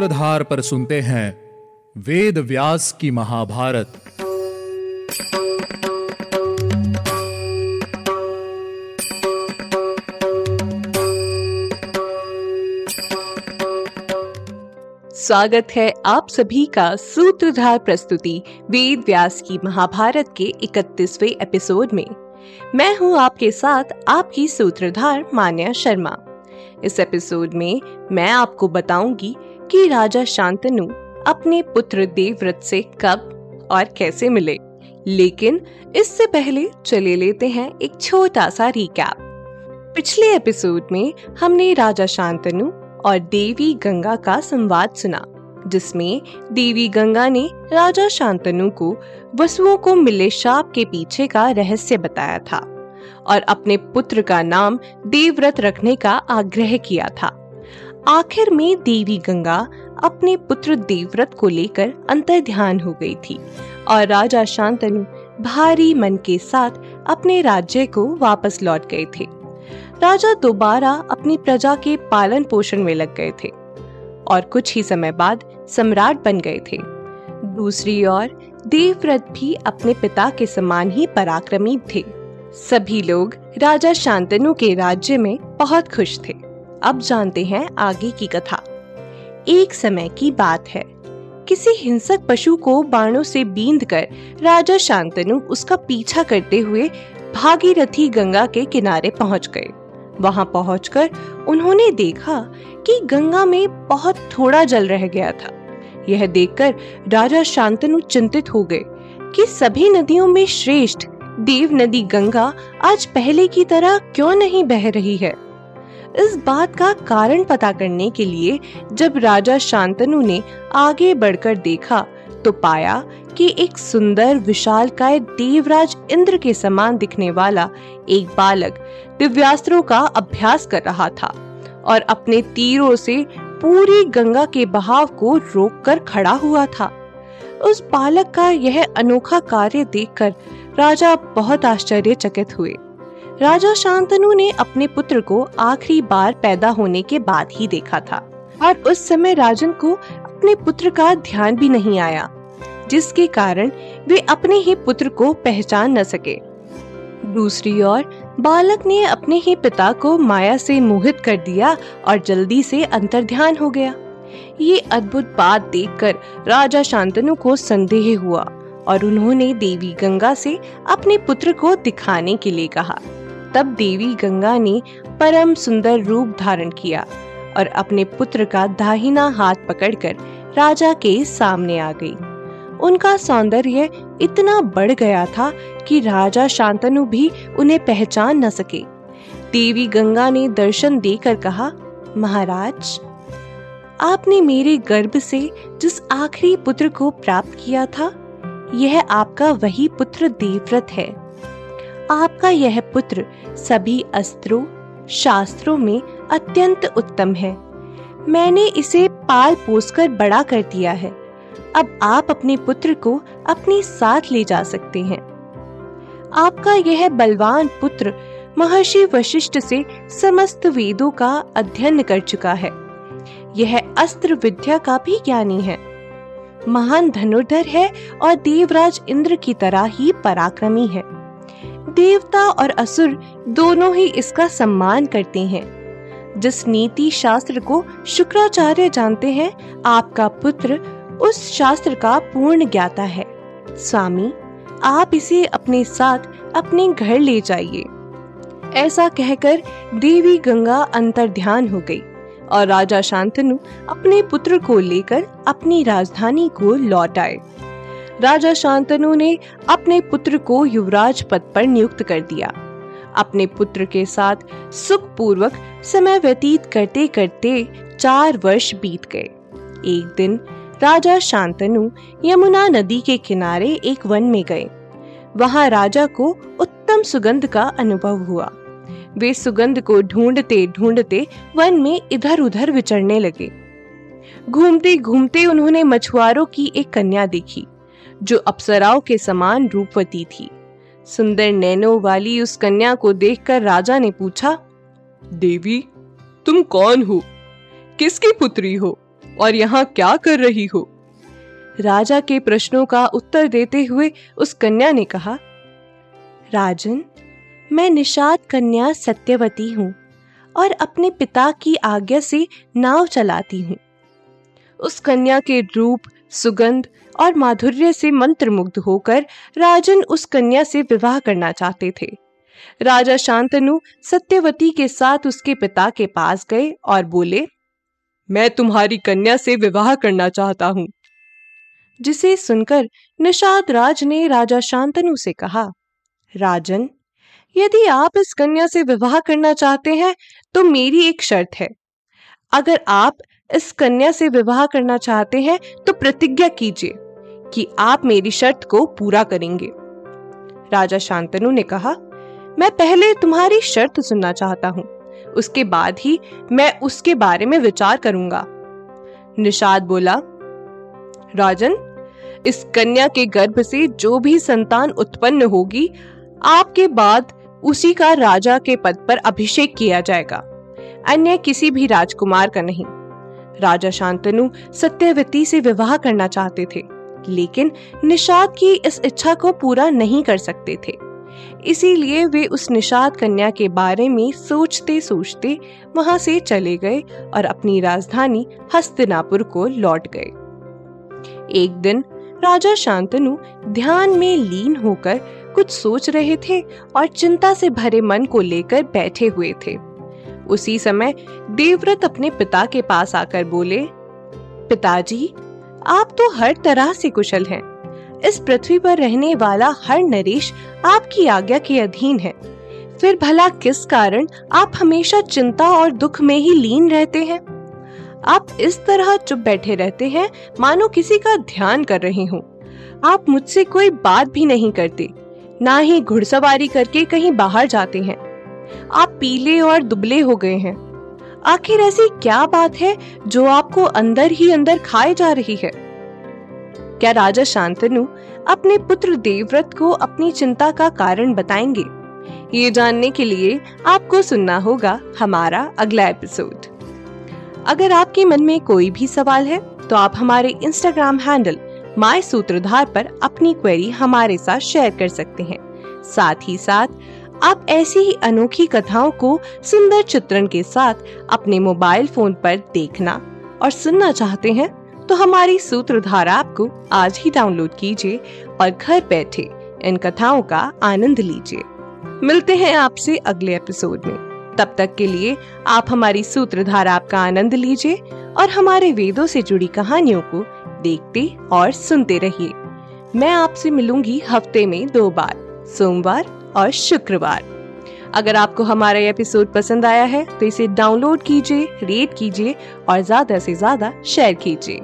सूत्रधार पर सुनते हैं वेद व्यास की महाभारत। स्वागत है आप सभी का सूत्रधार प्रस्तुति वेद व्यास की महाभारत के 31वें एपिसोड में। मैं हूँ आपके साथ आपकी सूत्रधार मान्या शर्मा। इस एपिसोड में मैं आपको बताऊँगी कि राजा शांतनु अपने पुत्र देवव्रत से कब और कैसे मिले? लेकिन इससे पहले चले लेते हैं एक छोटा सा रिकैप पिछले एपिसोड में हमने राजा शांतनु और देवी गंगा का संवाद सुना, जिसमें देवी गंगा ने राजा शांतनु को वसुओं को मिले शाप के पीछे का रहस्य बताया था और अपने पुत्र का नाम देवव्रत रखने का आग्रह किया था। आखिर में देवी गंगा अपने पुत्र देवव्रत को लेकर अंतर ध्यान हो गई थी और राजा शांतनु भारी मन के साथ अपने राज्य को वापस लौट गए थे। राजा दोबारा अपनी प्रजा के पालन पोषण में लग गए थे और कुछ ही समय बाद सम्राट बन गए थे। दूसरी ओर देवव्रत भी अपने पिता के समान ही पराक्रमी थे। सभी लोग राजा शांतनु के राज्य में बहुत खुश थे। अब जानते हैं आगे की कथा। एक समय की बात है। किसी हिंसक पशु को बाणों से बींद कर राजा शांतनु उसका पीछा करते हुए भागीरथी गंगा के किनारे पहुँच गए। वहाँ पहुंचकर उन्होंने देखा कि गंगा में बहुत थोड़ा जल रह गया था। यह देखकर राजा शांतनु चिंतित हो गए कि सभी नदियों में श्रेष्ठ देव नदी गंगा आज पहले की तरह क्यों नहीं बह रही है। इस बात का कारण पता करने के लिए जब राजा शांतनु ने आगे बढ़कर देखा तो पाया कि एक सुंदर विशाल काय देवराज इंद्र के समान दिखने वाला एक बालक दिव्यास्त्रों का अभ्यास कर रहा था और अपने तीरों से पूरी गंगा के बहाव को रोककर खड़ा हुआ था। उस बालक का यह अनोखा कार्य देखकर राजा बहुत आश्चर्यचकित हुए। राजा शांतनु ने अपने पुत्र को आखिरी बार पैदा होने के बाद ही देखा था, और उस समय राजन को अपने पुत्र का ध्यान भी नहीं आया, जिसके कारण वे अपने ही पुत्र को पहचान न सके। दूसरी ओर, बालक ने अपने ही पिता को माया से मोहित कर दिया और जल्दी से अंतर्ध्यान हो गया। ये अद्भुत बात देखकर राजा शांतनु को संदेह हुआ और उन्होंने देवी गंगा से अपने पुत्र को दिखाने के लिए कहा। तब देवी गंगा ने परम सुंदर रूप धारण किया और अपने पुत्र का दाहिना हाथ पकड़कर राजा के सामने आ गई। उनका सौंदर्य इतना बढ़ गया था कि राजा शांतनु भी उन्हें पहचान न सके। देवी गंगा ने दर्शन देकर कहा, महाराज, आपने मेरे गर्भ से जिस आखिरी पुत्र को प्राप्त किया था, यह आपका वही पुत्र देवव्रत है। आपका यह पुत्र सभी अस्त्रों, शास्त्रों में अत्यंत उत्तम है। मैंने इसे पाल पोसकर बड़ा कर दिया है। अब आप अपने पुत्र को अपने साथ ले जा सकते हैं। आपका यह बलवान पुत्र महर्षि वशिष्ठ से समस्त वेदों का अध्ययन कर चुका है। यह अस्त्र विद्या का भी ज्ञानी है। महान धनुर्धर है और देवराज इंद्र की तरह ही पराक्रमी है। देवता और असुर दोनों ही इसका सम्मान करते हैं। जिस नीति शास्त्र को शुक्राचार्य जानते हैं, आपका पुत्र उस शास्त्र का पूर्ण ज्ञाता है। स्वामी, आप इसे अपने साथ अपने घर ले जाइए। ऐसा कहकर देवी गंगा अंतर ध्यान हो गई और राजा शांतनु अपने पुत्र को लेकर अपनी राजधानी को लौट आए। राजा शांतनु ने अपने पुत्र को युवराज पद पर नियुक्त कर दिया। अपने पुत्र के साथ सुख पूर्वक समय व्यतीत करते करते चार वर्ष बीत गए। एक दिन राजा शांतनु यमुना नदी के किनारे एक वन में गए। वहाँ राजा को उत्तम सुगंध का अनुभव हुआ। वे सुगंध को ढूंढते ढूंढते वन में इधर उधर विचरने लगे। घूमते घूमते उन्होंने मछुआरों की एक कन्या देखी। जो अप्सराओं के समान रूपवती थी। सुंदर नैनो वाली उस कन्या को देखकर राजा ने पूछा, देवी, तुम कौन हो? किसकी पुत्री हो? और यहाँ क्या कर रही हो? राजा के प्रश्नों का उत्तर देते हुए उस कन्या ने कहा, राजन, मैं निषाद कन्या सत्यवती हूँ और अपने पिता की आज्ञा से नाव चलाती हूँ। उस कन्या के रूप सुगंध और माधुर्य से मंत्रमुग्ध होकर राजन उस कन्या से विवाह करना चाहते थे। राजा शांतनु सत्यवती के साथ उसके पिता के पास गए और बोले मैं तुम्हारी कन्या से विवाह करना चाहता हूँ। जिसे सुनकर निषाद राज ने राजा शांतनु से कहा राजन यदि आप इस कन्या से विवाह करना चाहते हैं तो मेरी एक शर्त है। अगर आप इस कन्या से विवाह करना चाहते हैं तो प्रतिज्ञा कीजिए कि आप मेरी शर्त को पूरा करेंगे। राजा शांतनु ने कहा, मैं पहले तुम्हारी शर्त सुनना चाहता हूँ। उसके बाद ही मैं उसके बारे में विचार करूँगा। निषाद बोला, राजन, इस कन्या के गर्भ से जो भी संतान उत्पन्न होगी, आपके बाद उसी का राजा के पद पर अभिषेक किया जाएगा। अन्य किसी भी राजकुमार का नहीं। राजा शांतनु सत्यवती से विवाह करना चाहते थे, लेकिन निषाद की इस इच्छा को पूरा नहीं कर सकते थे। इसीलिए वे उस निषाद कन्या के बारे में सोचते सोचते वहाँ से चले गए और अपनी राजधानी हस्तिनापुर को लौट गए। एक दिन राजा शांतनु ध्यान में लीन होकर कुछ सोच रहे थे और चिंता से भरे मन को लेकर बैठे हुए थे। उसी समय देवव्रत अपने पिता के पास आकर बोले, पिताजी, आप तो हर तरह से कुशल हैं। इस पृथ्वी पर रहने वाला हर नरेश आपकी आज्ञा के अधीन है। फिर भला किस कारण आप हमेशा चिंता और दुख में ही लीन रहते हैं? आप इस तरह चुप बैठे रहते हैं, मानो किसी का ध्यान कर रहे हो। आप मुझसे कोई बात भी नहीं करते, ना ही घुड़सवारी करके कहीं बाहर जाते हैं। आप पीले और दुबले हो गए हैं। आखिर ऐसी क्या बात है जो आपको अंदर ही अंदर खाए जा रही है? क्या राजा शांतनु अपने पुत्र देवव्रत को अपनी चिंता का कारण बताएँगे? ये जानने के लिए आपको सुनना होगा हमारा अगला एपिसोड अगर आपके मन में कोई भी सवाल है तो आप हमारे इंस्टाग्राम हैंडल माय सूत्रधार पर अपनी क्वेरी हमारे साथ शेयर कर सकते हैं। साथ ही साथ आप ऐसी ही अनोखी कथाओं को सुंदर चित्रण के साथ अपने मोबाइल फ़ोन पर देखना और सुनना चाहते हैं तो हमारी सूत्रधार ऐप को आज ही डाउनलोड कीजिए और घर बैठे इन कथाओं का आनंद लीजिए। मिलते हैं आपसे अगले एपिसोड में। तब तक के लिए आप हमारी सूत्रधार ऐप का आनंद लीजिए और हमारे वेदों से जुड़ी कहानियों को देखते और सुनते रहिए। मैं आपसे मिलूँगी हफ़्ते में दो बार, सोमवार और शुक्रवार। अगर आपको हमारा एपिसोड पसंद आया है तो इसे डाउनलोड कीजिए रेट कीजिए और ज़्यादा से ज़्यादा शेयर कीजिए।